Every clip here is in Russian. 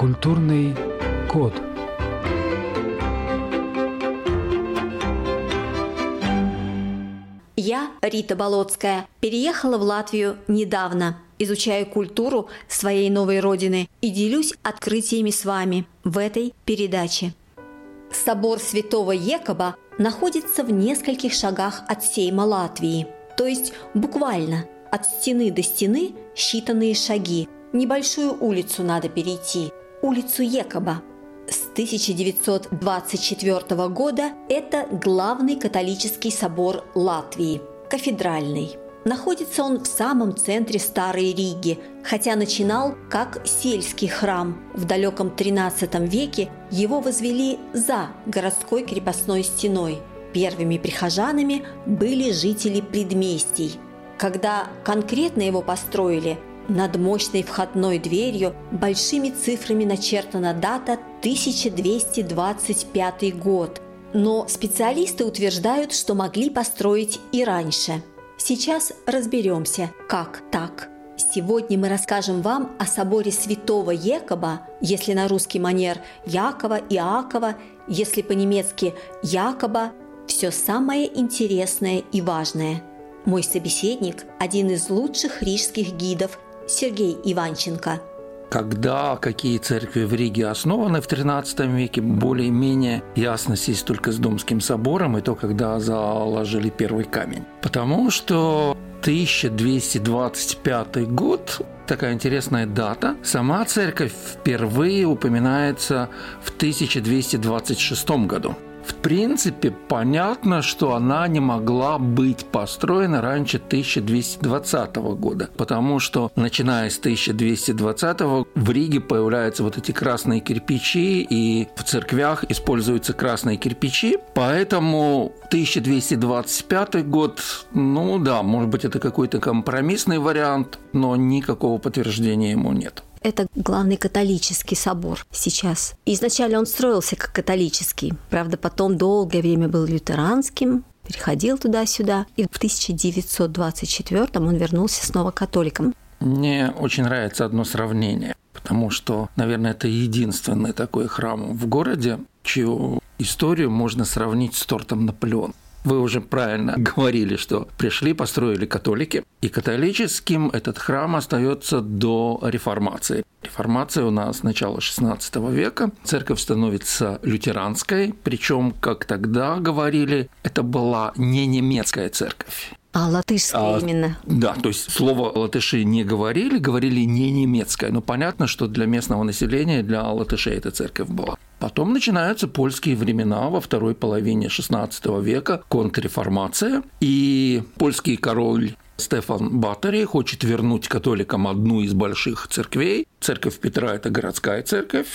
Культурный код. Я, Рита Болотская, переехала в Латвию недавно, изучаю культуру своей новой родины и делюсь открытиями с вами в этой передаче. Собор Святого Екоба находится в нескольких шагах от Сейма Латвии, то есть буквально от стены до стены считанные шаги. Небольшую улицу надо перейти – улицу Екоба. С 1924 года это главный католический собор Латвии, кафедральный. Находится он в самом центре Старой Риги, хотя начинал как сельский храм. В далеком XIII веке его возвели за городской крепостной стеной. Первыми прихожанами были жители предместий. Когда конкретно его построили – над мощной входной дверью большими цифрами начертана дата 1225 год. Но специалисты утверждают, что могли построить и раньше. Сейчас разберемся, как так. Сегодня мы расскажем вам о соборе святого Екоба, если на русский манер Якова, Иакова, если по-немецки Якоба, все самое интересное и важное. Мой собеседник – один из лучших рижских гидов Сергей Иванченко. Когда какие церкви в Риге основаны в XIII веке, более-менее ясность есть только с Домским собором, и то, когда заложили первый камень. Потому что 1225 год такая интересная дата. Сама церковь впервые упоминается в 1226 году. В принципе, понятно, что она не могла быть построена раньше 1220 года, потому что, начиная с 1220 в Риге появляются вот эти красные кирпичи, и в церквях используются красные кирпичи, поэтому 1225 год, ну да, может быть, это какой-то компромиссный вариант, но никакого подтверждения ему нет. Это главный католический собор сейчас. изначально он строился как католический. Правда, потом долгое время был лютеранским, переходил туда-сюда. И в 1924 он вернулся снова католиком. Мне очень нравится одно сравнение, потому что, наверное, это единственный такой храм в городе, чью историю можно сравнить с тортом Наполеон. Вы уже правильно говорили, что пришли, построили католики, и католическим этот храм остается до реформации. Реформация у нас начала XVI века. Церковь становится лютеранской, причем, как тогда говорили, это была не немецкая церковь. А латышская а, именно. Да, то есть слово латыши не говорили, говорили не немецкое. Но понятно, что для местного населения, для латышей эта церковь была. Потом начинаются польские времена во второй половине XVI века, контрреформация, и польский король Стефан Батари хочет вернуть католикам одну из больших церквей. Церковь Петра – это городская церковь,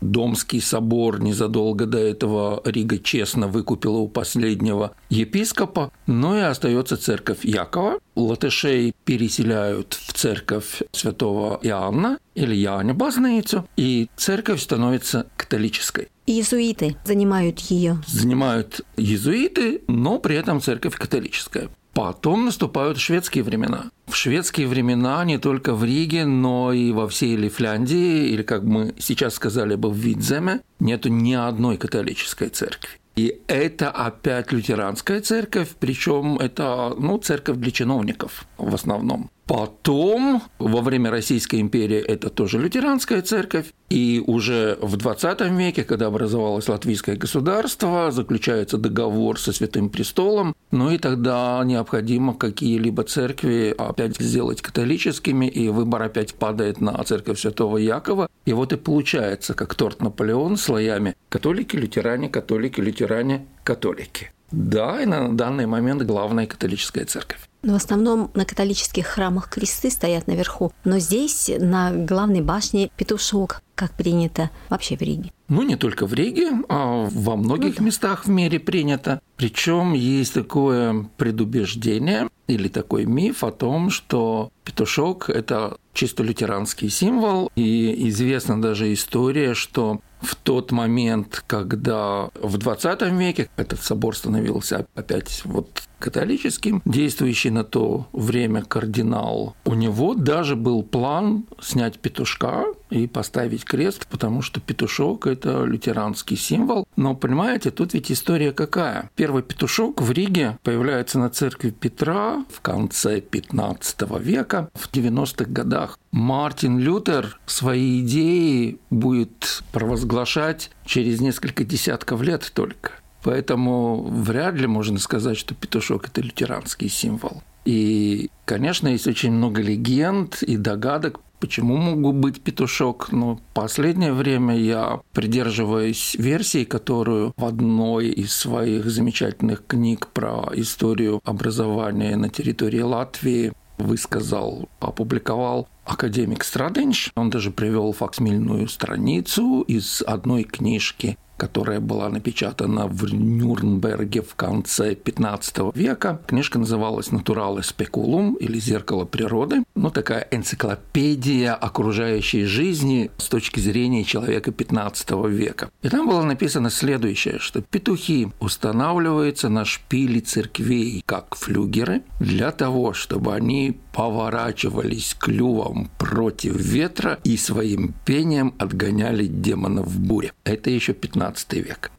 Домский собор незадолго до этого Рига честно выкупила у последнего епископа, но и остается церковь Якова. Латышей переселяют в церковь святого Иоанна или Яня Базницу, и церковь становится католической. Иезуиты занимают ее. Занимают иезуиты, но при этом церковь католическая. Потом наступают шведские времена. В шведские времена не только в Риге, но и во всей Лифляндии, или как мы сейчас сказали бы в Видземе, нету ни одной католической церкви. И это опять лютеранская церковь, причем это ну, церковь для чиновников в основном. Потом, во время Российской империи, это тоже лютеранская церковь. И уже в 20 веке, когда образовалось латвийское государство, заключается договор со Святым Престолом, ну и тогда необходимо какие-либо церкви опять сделать католическими, и выбор опять падает на церковь Святого Якова. И вот и получается, как торт Наполеон слоями католики, лютеране, католики, лютеране, католики. Да, и на данный момент главная католическая церковь. Но в основном на католических храмах кресты стоят наверху, но здесь на главной башне петушок, как принято вообще в Риге. Ну, не только в Риге, а во многих ну, да. местах в мире принято. Причем есть такое предубеждение или такой миф о том, что петушок – это чисто лютеранский символ, и известна даже история, что в тот момент, когда в 20 веке этот собор становился опять вот католическим, действующий на то время кардинал, у него даже был план снять петушка и поставить крест, потому что петушок – это лютеранский символ. Но, понимаете, тут ведь история какая? Первый петушок в Риге появляется на церкви Петра в конце 15 века, в 90-х годах. Мартин Лютер свои идеи будет провозглашать через несколько десятков лет только. Поэтому вряд ли можно сказать, что петушок – это лютеранский символ. И, конечно, есть очень много легенд и догадок, почему могу быть петушок. Но в последнее время я придерживаюсь версии, которую в одной из своих замечательных книг про историю образования на территории Латвии высказал, опубликовал академик Страденч. Он даже привел факсмильную страницу из одной книжки которая была напечатана в Нюрнберге в конце 15 века. Книжка называлась «Натурале спекулум» или «Зеркало природы». Ну, такая энциклопедия окружающей жизни с точки зрения человека 15 века. И там было написано следующее, что петухи устанавливаются на шпили церквей как флюгеры для того, чтобы они поворачивались клювом против ветра и своим пением отгоняли демонов в буре. Это еще 15 век.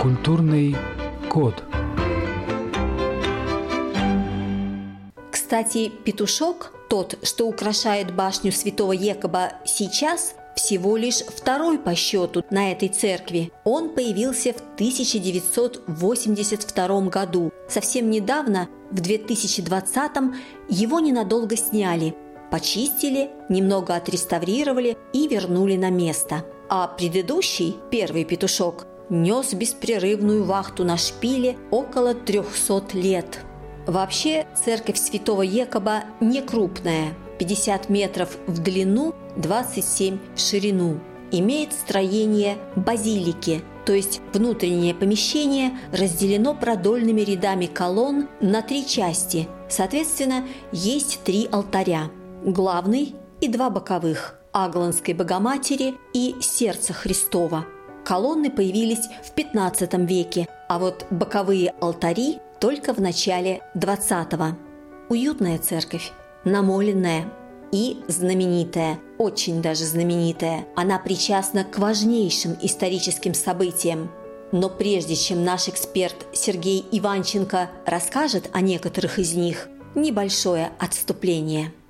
Культурный код. Кстати, петушок, тот, что украшает башню святого Екоба сейчас, всего лишь второй по счету на этой церкви. Он появился в 1982 году. Совсем недавно, в 2020 его ненадолго сняли, почистили, немного отреставрировали и вернули на место. А предыдущий, первый петушок, нес беспрерывную вахту на шпиле около 300 лет. Вообще, церковь святого Екоба не крупная – 50 метров в длину, 27 в ширину. Имеет строение базилики, то есть внутреннее помещение разделено продольными рядами колонн на три части. Соответственно, есть три алтаря – главный и два боковых – Агланской Богоматери и Сердца Христова. Колонны появились в 15 веке, а вот боковые алтари только в начале 20-го. Уютная церковь намоленная и знаменитая, очень даже знаменитая. Она причастна к важнейшим историческим событиям. Но прежде чем наш эксперт Сергей Иванченко расскажет о некоторых из них, небольшое отступление –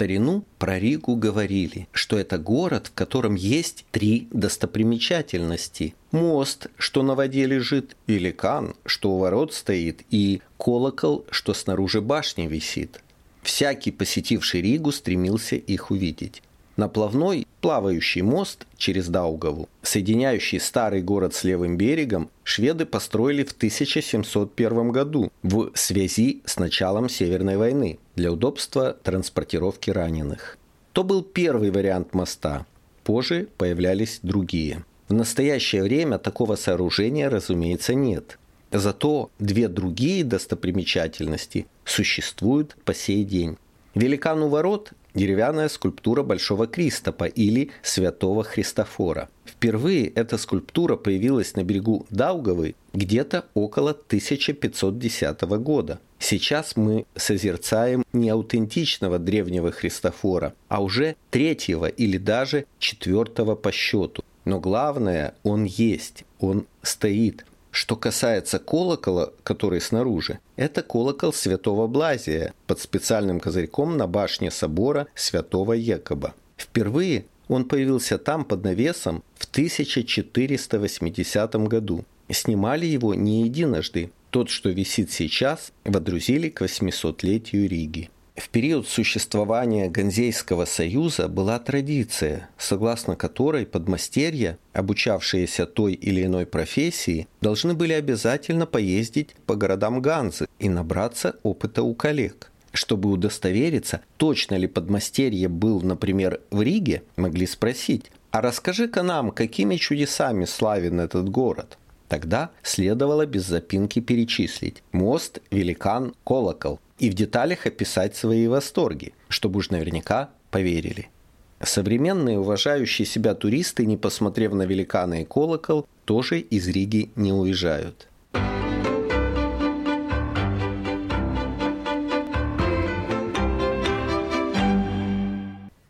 старину про Ригу говорили, что это город, в котором есть три достопримечательности. Мост, что на воде лежит, великан, что у ворот стоит, и колокол, что снаружи башни висит. Всякий, посетивший Ригу, стремился их увидеть. Наплавной плавающий мост через Даугаву, соединяющий старый город с левым берегом, шведы построили в 1701 году в связи с началом Северной войны для удобства транспортировки раненых. То был первый вариант моста. Позже появлялись другие. В настоящее время такого сооружения, разумеется, нет. Зато две другие достопримечательности существуют по сей день. Великан у ворот деревянная скульптура Большого Кристопа или Святого Христофора. Впервые эта скульптура появилась на берегу Даугавы где-то около 1510 года. Сейчас мы созерцаем не аутентичного древнего Христофора, а уже третьего или даже четвертого по счету. Но главное, он есть, он стоит. Что касается колокола, который снаружи, это колокол святого Блазия под специальным козырьком на башне собора святого Якоба. Впервые он появился там под навесом в 1480 году. Снимали его не единожды. Тот, что висит сейчас, водрузили к 800-летию Риги. В период существования Ганзейского союза была традиция, согласно которой подмастерья, обучавшиеся той или иной профессии, должны были обязательно поездить по городам Ганзы и набраться опыта у коллег. Чтобы удостовериться, точно ли подмастерье был, например, в Риге, могли спросить, а расскажи-ка нам, какими чудесами славен этот город. Тогда следовало без запинки перечислить мост, великан, колокол и в деталях описать свои восторги, чтобы уж наверняка поверили. Современные уважающие себя туристы, не посмотрев на великана и колокол, тоже из Риги не уезжают.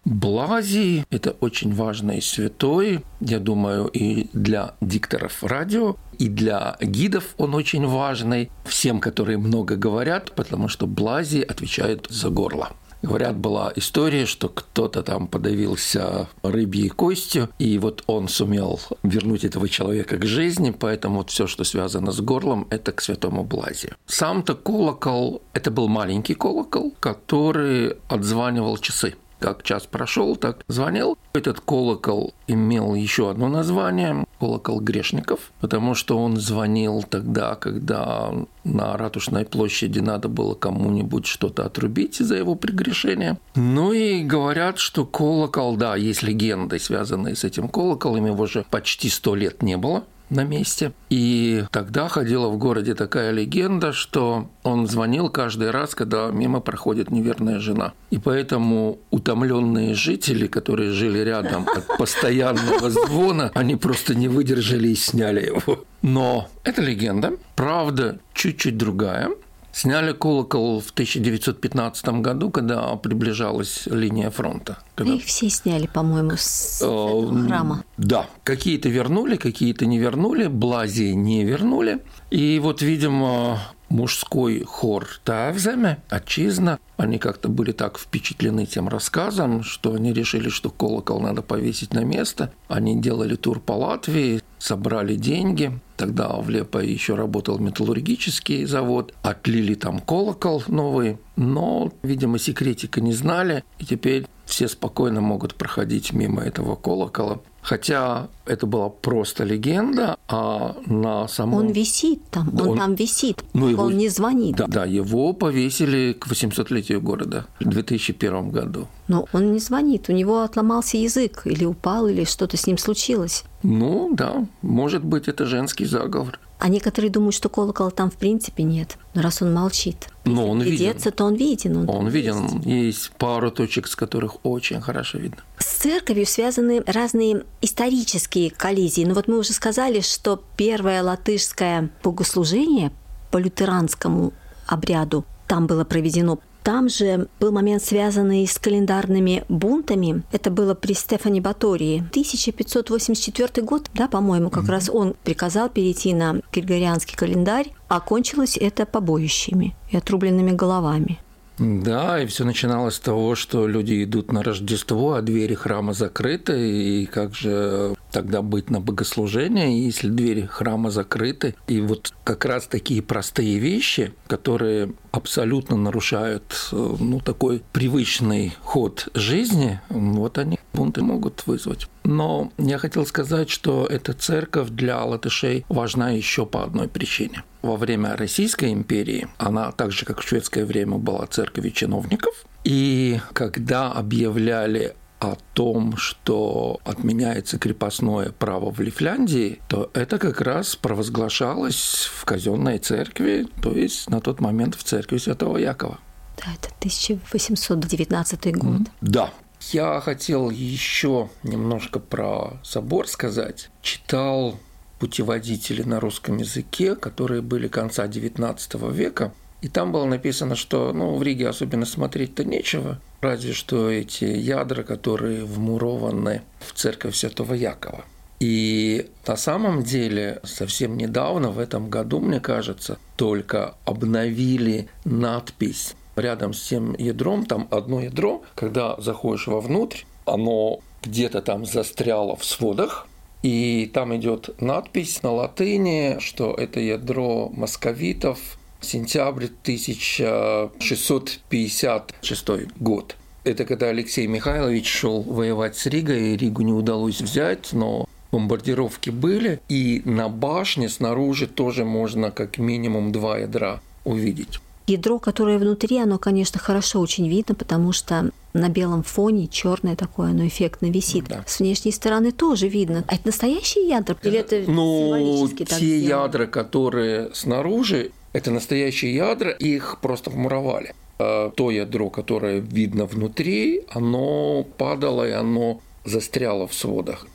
Блазий – это очень важный святой, я думаю, и для дикторов радио, и для гидов он очень важный, всем, которые много говорят, потому что Блазий отвечает за горло. Говорят, была история, что кто-то там подавился рыбьей костью, и вот он сумел вернуть этого человека к жизни, поэтому вот все, что связано с горлом, это к святому Блазию. Сам-то колокол, это был маленький колокол, который отзванивал часы как час прошел, так звонил. Этот колокол имел еще одно название – колокол грешников, потому что он звонил тогда, когда на Ратушной площади надо было кому-нибудь что-то отрубить за его прегрешение. Ну и говорят, что колокол, да, есть легенды, связанные с этим колоколом, его же почти сто лет не было на месте. И тогда ходила в городе такая легенда, что он звонил каждый раз, когда мимо проходит неверная жена. И поэтому утомленные жители, которые жили рядом от постоянного звона, они просто не выдержали и сняли его. Но это легенда. Правда чуть-чуть другая. Сняли колокол в 1915 году, когда приближалась линия фронта. Когда... Их все сняли, по-моему, с э, храма. Да, какие-то вернули, какие-то не вернули, Блазии не вернули. И вот, видимо, мужской хор Тавземе, отчизна, они как-то были так впечатлены тем рассказом, что они решили, что колокол надо повесить на место. Они делали тур по Латвии, собрали деньги. Тогда в Лепо еще работал металлургический завод. Отлили там колокол новый. Но, видимо, секретика не знали. И теперь все спокойно могут проходить мимо этого колокола. Хотя это была просто легенда, а на самом... Он висит там, он, он там висит, ну, его... он не звонит. Да, да, его повесили к 800-летию города в 2001 году. Но он не звонит, у него отломался язык, или упал, или что-то с ним случилось. Ну, да, может быть, это женский заговор. А некоторые думают, что колокола там в принципе нет. Но раз он молчит, но он виден. то он виден. Он, он виден. Есть пару точек, с которых очень хорошо видно. С церковью связаны разные исторические коллизии. Ну вот мы уже сказали, что первое латышское богослужение по лютеранскому обряду там было проведено там же был момент, связанный с календарными бунтами. Это было при Стефане Батории. 1584 год, да, по-моему, как mm-hmm. раз он приказал перейти на григорианский календарь, а кончилось это побоищами и отрубленными головами. Да, и все начиналось с того, что люди идут на Рождество, а двери храма закрыты, и как же тогда быть на богослужение, если двери храма закрыты. И вот как раз такие простые вещи, которые абсолютно нарушают ну, такой привычный ход жизни, вот они бунты могут вызвать. Но я хотел сказать, что эта церковь для латышей важна еще по одной причине. Во время Российской империи она, так же как в шведское время, была церковью чиновников. И когда объявляли о том, что отменяется крепостное право в Лифляндии, то это как раз провозглашалось в казенной церкви, то есть на тот момент в церкви Святого Якова. Да, это 1819 год. Да. Я хотел еще немножко про собор сказать. Читал путеводители на русском языке, которые были конца XIX века. И там было написано, что ну, в Риге особенно смотреть-то нечего, разве что эти ядра, которые вмурованы в церковь Святого Якова. И на самом деле совсем недавно, в этом году, мне кажется, только обновили надпись рядом с тем ядром, там одно ядро, когда заходишь вовнутрь, оно где-то там застряло в сводах, и там идет надпись на латыни, что это ядро московитов Сентябрь 1656 год. Это когда Алексей Михайлович шел воевать с Ригой, и Ригу не удалось взять, но бомбардировки были, и на башне снаружи тоже можно как минимум два ядра увидеть. Ядро, которое внутри, оно, конечно, хорошо очень видно, потому что на белом фоне черное такое, оно эффектно висит. Да. С внешней стороны тоже видно. А это настоящие ядра? Или это ну, те так ядра, которые снаружи, это настоящие ядра, их просто вмуровали. А то ядро, которое видно внутри, оно падало и оно застряло в сводах.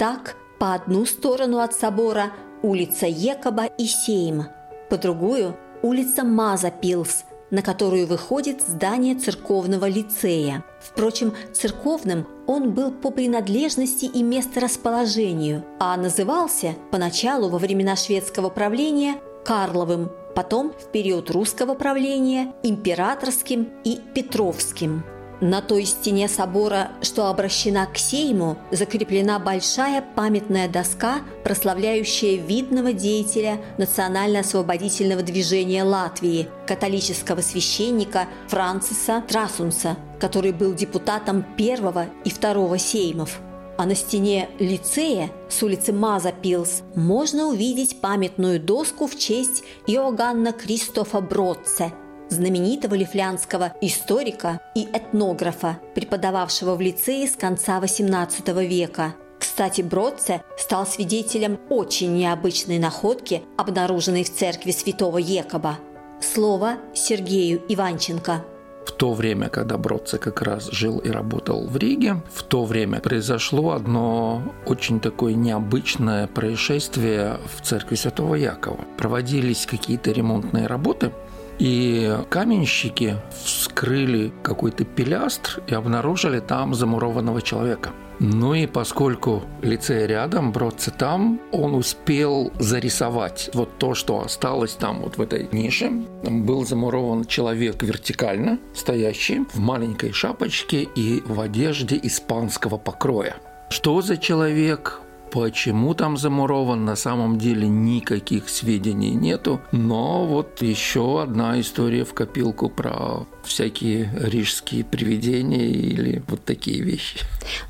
Итак, по одну сторону от собора улица Екоба и Сейм, по другую – улица Мазапилс, на которую выходит здание церковного лицея. Впрочем, церковным он был по принадлежности и месторасположению, а назывался поначалу во времена шведского правления Карловым, потом в период русского правления императорским и петровским. На той стене собора, что обращена к сейму, закреплена большая памятная доска, прославляющая видного деятеля национально-освободительного движения Латвии, католического священника Франциса Трасунса, который был депутатом первого и второго сеймов. А на стене лицея с улицы Мазапилс можно увидеть памятную доску в честь Иоганна Кристофа Бродце – знаменитого лифлянского историка и этнографа, преподававшего в лицее с конца XVIII века. Кстати, Бродце стал свидетелем очень необычной находки, обнаруженной в церкви святого Екоба. Слово Сергею Иванченко. В то время, когда Бродце как раз жил и работал в Риге, в то время произошло одно очень такое необычное происшествие в церкви Святого Якова. Проводились какие-то ремонтные работы, и каменщики вскрыли какой-то пилястр и обнаружили там замурованного человека. Ну и поскольку лицей рядом, Бродце там, он успел зарисовать вот то, что осталось там вот в этой нише. Был замурован человек вертикально стоящий в маленькой шапочке и в одежде испанского покроя. Что за человек, Почему там замурован, на самом деле никаких сведений нету. Но вот еще одна история в копилку про всякие рижские привидения или вот такие вещи.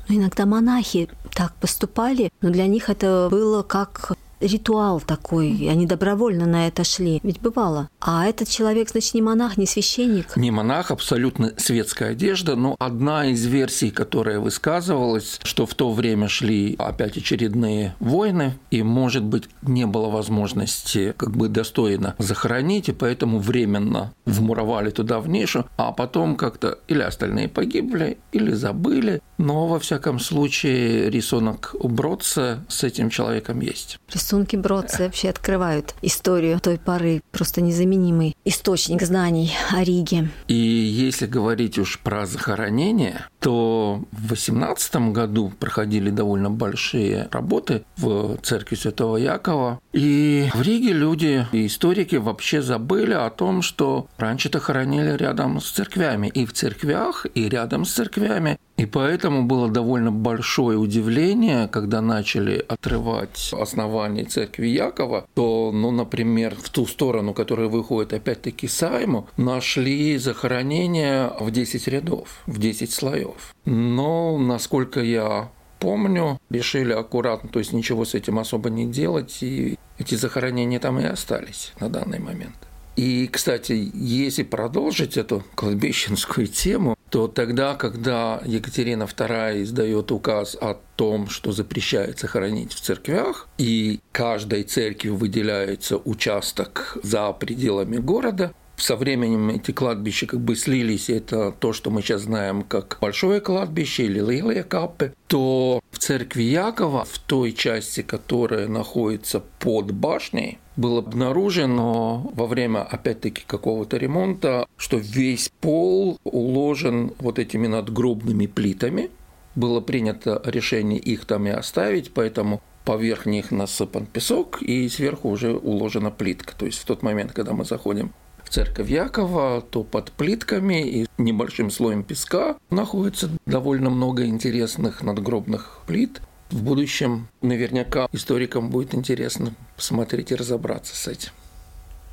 Ну, иногда монахи так поступали, но для них это было как ритуал такой, они добровольно на это шли. Ведь бывало. А этот человек, значит, не монах, не священник. Не монах, абсолютно светская одежда, но одна из версий, которая высказывалась, что в то время шли опять очередные войны, и, может быть, не было возможности как бы достойно захоронить, и поэтому временно вмуровали туда в нишу, а потом как-то или остальные погибли, или забыли, но, во всяком случае, рисунок у Бродца с этим человеком есть. Рисунки Бродца вообще открывают историю той поры. Просто незаменимый источник знаний о Риге. И если говорить уж про захоронение, то в 18 году проходили довольно большие работы в церкви Святого Якова. И в Риге люди и историки вообще забыли о том, что раньше-то хоронили рядом с церквями. И в церквях, и рядом с церквями и поэтому было довольно большое удивление, когда начали отрывать основание церкви Якова, то, ну, например, в ту сторону, которая выходит опять-таки Сайму, нашли захоронение в 10 рядов, в 10 слоев. Но, насколько я помню, решили аккуратно, то есть ничего с этим особо не делать, и эти захоронения там и остались на данный момент. И, кстати, если продолжить эту кладбищенскую тему, то тогда, когда Екатерина II издает указ о том, что запрещается хоронить в церквях, и каждой церкви выделяется участок за пределами города, со временем эти кладбища как бы слились, это то, что мы сейчас знаем как Большое кладбище или Лилия Каппе, то в церкви Якова, в той части, которая находится под башней, было обнаружено во время, опять-таки, какого-то ремонта, что весь пол уложен вот этими надгробными плитами. Было принято решение их там и оставить, поэтому поверх них насыпан песок, и сверху уже уложена плитка. То есть в тот момент, когда мы заходим церковь Якова, то под плитками и небольшим слоем песка находится довольно много интересных надгробных плит. В будущем наверняка историкам будет интересно посмотреть и разобраться с этим.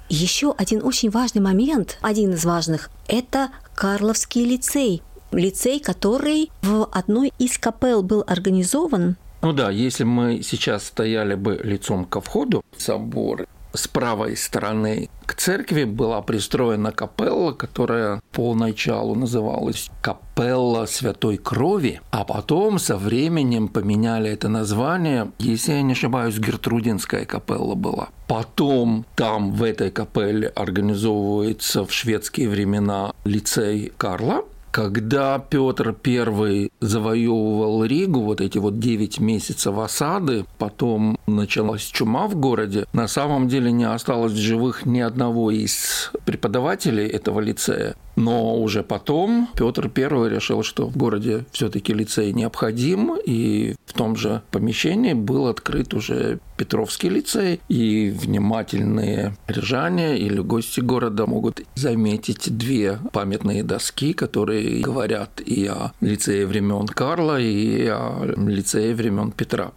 Еще один очень важный момент, один из важных, это Карловский лицей. Лицей, который в одной из капел был организован ну да, если мы сейчас стояли бы лицом ко входу в собор, с правой стороны. К церкви была пристроена капелла, которая поначалу называлась Капелла Святой Крови, а потом со временем поменяли это название, если я не ошибаюсь, Гертрудинская капелла была. Потом там в этой капелле организовывается в шведские времена лицей Карла, когда Петр I завоевывал Ригу, вот эти вот 9 месяцев осады, потом началась чума в городе, на самом деле не осталось живых ни одного из преподавателей этого лицея. Но уже потом Петр I решил, что в городе все-таки лицей необходим, и в том же помещении был открыт уже Петровский лицей, и внимательные рижане или гости города могут заметить две памятные доски, которые говорят и о лицее времен Карла, и о лицее времен Петра.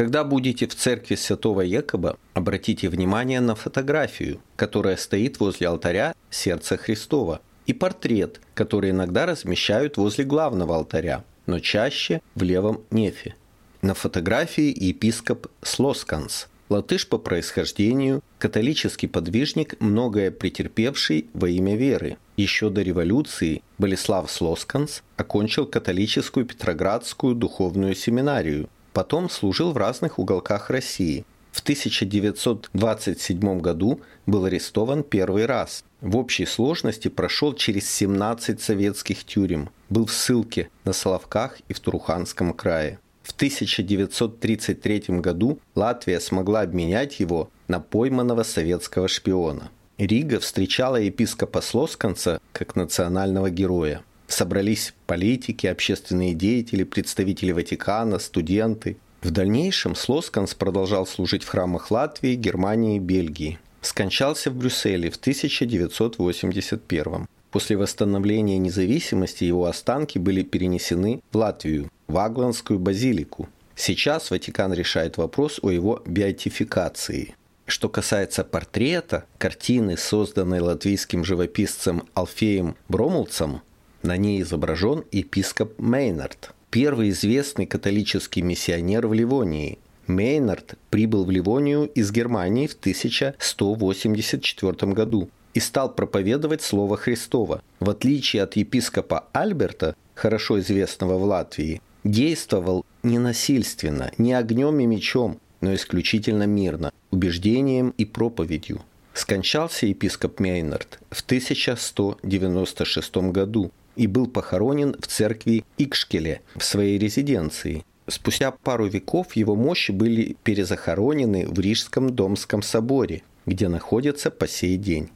Когда будете в церкви святого Якоба, обратите внимание на фотографию, которая стоит возле алтаря Сердца Христова, и портрет, который иногда размещают возле главного алтаря, но чаще в левом нефе. На фотографии епископ Слосканс, латыш по происхождению, католический подвижник, многое претерпевший во имя веры. Еще до революции Болеслав Слосканс окончил католическую Петроградскую духовную семинарию – Потом служил в разных уголках России. В 1927 году был арестован первый раз. В общей сложности прошел через 17 советских тюрем. Был в ссылке на Соловках и в Туруханском крае. В 1933 году Латвия смогла обменять его на пойманного советского шпиона. Рига встречала епископа Слосканца как национального героя собрались политики, общественные деятели, представители Ватикана, студенты. В дальнейшем Слосканс продолжал служить в храмах Латвии, Германии и Бельгии. Скончался в Брюсселе в 1981 После восстановления независимости его останки были перенесены в Латвию, в Агланскую базилику. Сейчас Ватикан решает вопрос о его беатификации. Что касается портрета, картины, созданной латвийским живописцем Алфеем Бромулцем, на ней изображен епископ Мейнард, первый известный католический миссионер в Ливонии. Мейнард прибыл в Ливонию из Германии в 1184 году и стал проповедовать Слово Христово. В отличие от епископа Альберта, хорошо известного в Латвии, действовал не насильственно, не огнем и мечом, но исключительно мирно, убеждением и проповедью. Скончался епископ Мейнард в 1196 году и был похоронен в церкви Икшкеле в своей резиденции. Спустя пару веков его мощи были перезахоронены в Рижском Домском соборе, где находятся по сей день.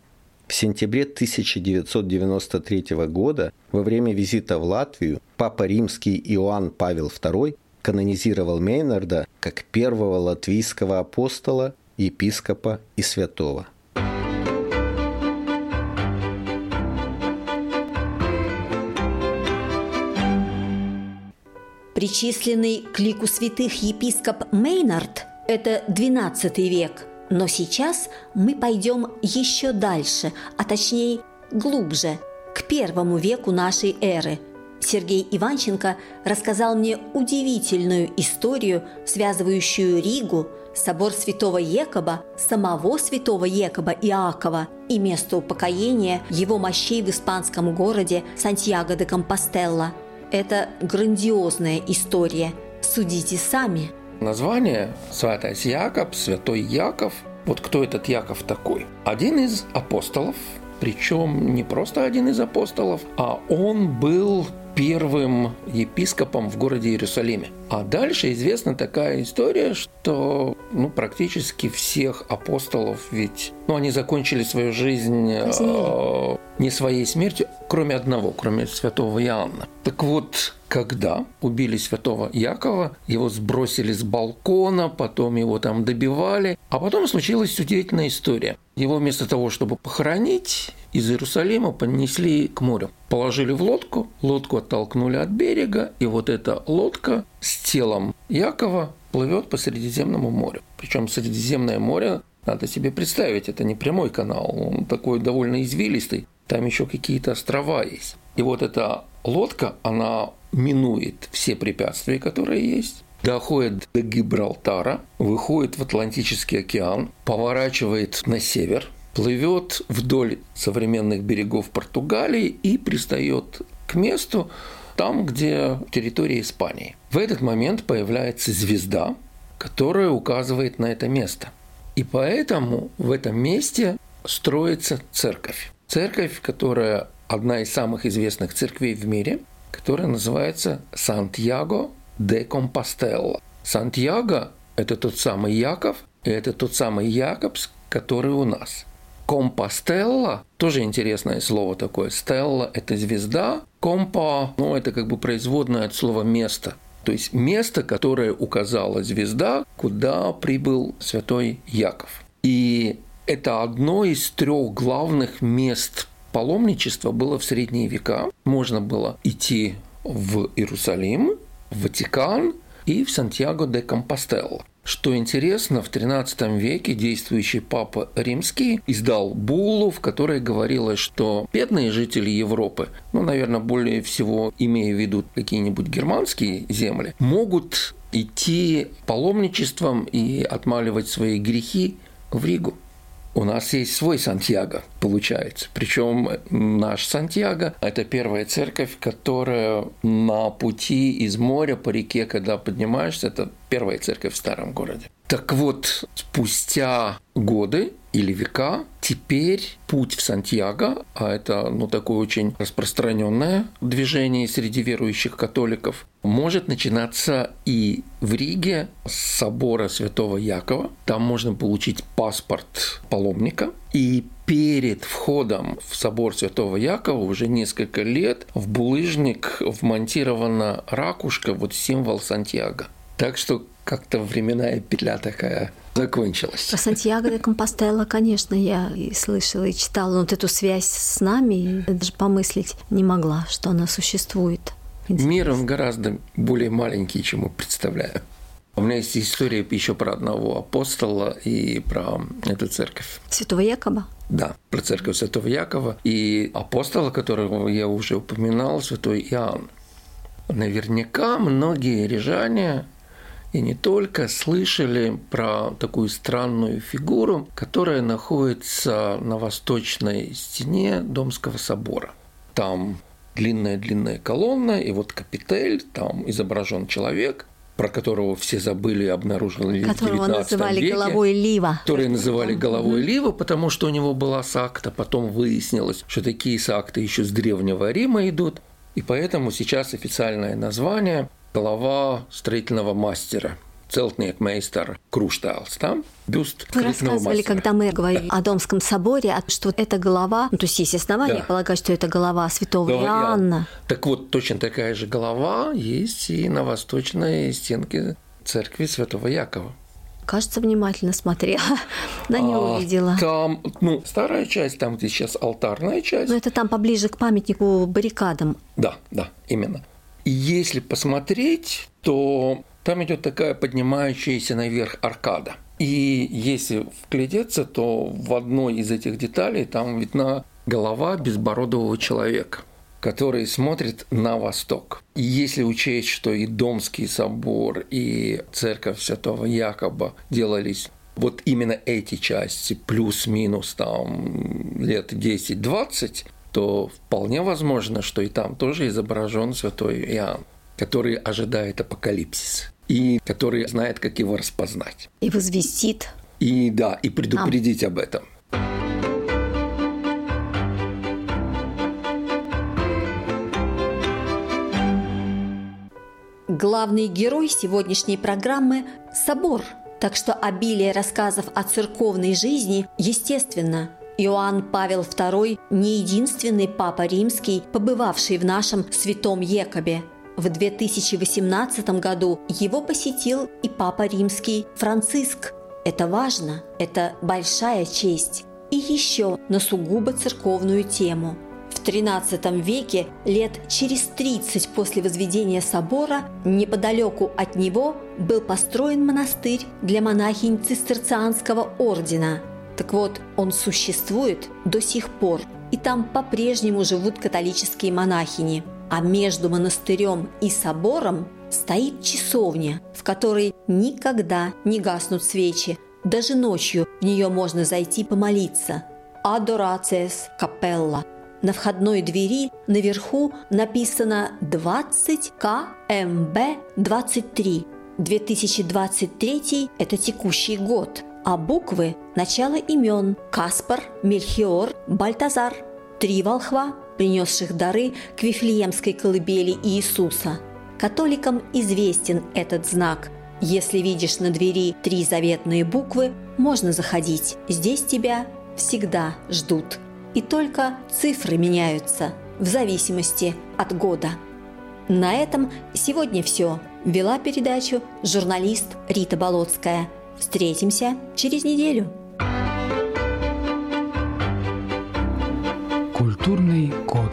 В сентябре 1993 года, во время визита в Латвию, Папа Римский Иоанн Павел II канонизировал Мейнарда как первого латвийского апостола, епископа и святого. Причисленный к лику святых епископ Мейнард – это XII век. Но сейчас мы пойдем еще дальше, а точнее глубже, к первому веку нашей эры. Сергей Иванченко рассказал мне удивительную историю, связывающую Ригу, собор святого Екоба, самого святого Екоба Иакова и место упокоения его мощей в испанском городе Сантьяго де Компостелла – это грандиозная история. Судите сами. Название Святой Яков, Святой Яков. Вот кто этот Яков такой? Один из апостолов, причем не просто один из апостолов, а он был первым епископом в городе Иерусалиме. А дальше известна такая история, что ну, практически всех апостолов, ведь ну, они закончили свою жизнь э, не своей смертью, кроме одного, кроме святого Иоанна. Так вот, когда убили святого Якова, его сбросили с балкона, потом его там добивали, а потом случилась удивительная история. Его вместо того, чтобы похоронить, из Иерусалима понесли к морю. Положили в лодку, лодку оттолкнули от берега, и вот эта лодка с телом Якова плывет по Средиземному морю. Причем Средиземное море, надо себе представить, это не прямой канал, он такой довольно извилистый, там еще какие-то острова есть. И вот эта лодка, она минует все препятствия, которые есть, доходит до Гибралтара, выходит в Атлантический океан, поворачивает на север, плывет вдоль современных берегов Португалии и пристает к месту, там, где территория Испании. В этот момент появляется звезда, которая указывает на это место. И поэтому в этом месте строится церковь. Церковь, которая одна из самых известных церквей в мире, которая называется Сантьяго де Компостелло. Сантьяго – это тот самый Яков, и это тот самый Якобс, который у нас. Компостелла – тоже интересное слово такое. Стелла – это звезда, компа – ну, это как бы производное от слова «место». То есть место, которое указала звезда, куда прибыл святой Яков. И это одно из трех главных мест паломничества было в средние века. Можно было идти в Иерусалим, в Ватикан и в Сантьяго де Компостелло. Что интересно, в XIII веке действующий папа римский издал буллу, в которой говорилось, что бедные жители Европы, ну, наверное, более всего имея в виду какие-нибудь германские земли, могут идти паломничеством и отмаливать свои грехи в Ригу у нас есть свой Сантьяго, получается. Причем наш Сантьяго – это первая церковь, которая на пути из моря по реке, когда поднимаешься, это первая церковь в старом городе. Так вот, спустя годы или века, теперь путь в Сантьяго, а это ну, такое очень распространенное движение среди верующих католиков, может начинаться и в Риге с собора Святого Якова. Там можно получить паспорт паломника. И перед входом в собор Святого Якова уже несколько лет в булыжник вмонтирована ракушка, вот символ Сантьяго. Так что как-то временная петля такая закончилась. Про Сантьяго де Компостелло, конечно, я и слышала, и читала, но вот эту связь с нами даже помыслить не могла, что она существует. Интересно. Мир гораздо более маленький, чем мы представляем. У меня есть история еще про одного апостола и про эту церковь. Святого Якова? Да, про церковь Святого Якова и апостола, которого я уже упоминал, святой Иоанн. Наверняка многие рижане и не только слышали про такую странную фигуру, которая находится на восточной стене Домского собора. Там длинная-длинная колонна, и вот капитель, там изображен человек, про которого все забыли и обнаружили Которого в называли веке, головой Лива. Который называли головой mm-hmm. Лива, потому что у него была сакта. Потом выяснилось, что такие сакты еще с Древнего Рима идут. И поэтому сейчас официальное название голова строительного мастера. Целтнекмейстер Крушталс, там бюст Вы рассказывали, мастера. когда мы говорили о Домском соборе, что это голова, ну, то есть есть основания да. полагать, что это голова святого Голова Иоанна. Так вот, точно такая же голова есть и на восточной стенке церкви святого Якова. Кажется, внимательно смотрела, но не а, увидела. Там, ну, старая часть, там где сейчас алтарная часть. Но это там поближе к памятнику баррикадам. Да, да, именно. И если посмотреть, то там идет такая поднимающаяся наверх аркада. И если вглядеться, то в одной из этих деталей там видна голова безбородового человека который смотрит на восток. И если учесть, что и Домский собор, и церковь Святого Якоба делались вот именно эти части плюс-минус там лет 10-20, то вполне возможно, что и там тоже изображен святой Иоанн, который ожидает апокалипсис и который знает, как его распознать. И возвестит. И да, и предупредить Нам. об этом. Главный герой сегодняшней программы – собор. Так что обилие рассказов о церковной жизни естественно – Иоанн Павел II не единственный папа римский, побывавший в нашем святом Екобе. В 2018 году его посетил и Папа Римский Франциск. Это важно, это большая честь. И еще на сугубо церковную тему. В XIII веке, лет через 30 после возведения собора, неподалеку от него был построен монастырь для монахинь цистерцианского ордена. Так вот, он существует до сих пор, и там по-прежнему живут католические монахини. А между монастырем и собором стоит часовня, в которой никогда не гаснут свечи. Даже ночью в нее можно зайти помолиться. Адорациес капелла. На входной двери наверху написано 20 КМБ 23. 2023 – это текущий год, а буквы – начало имен Каспар, Мельхиор, Бальтазар. Три волхва, принесших дары к Вифлеемской колыбели Иисуса. Католикам известен этот знак. Если видишь на двери три заветные буквы, можно заходить. Здесь тебя всегда ждут. И только цифры меняются в зависимости от года. На этом сегодня все. Вела передачу журналист Рита Болотская. Встретимся через неделю. Культурный код.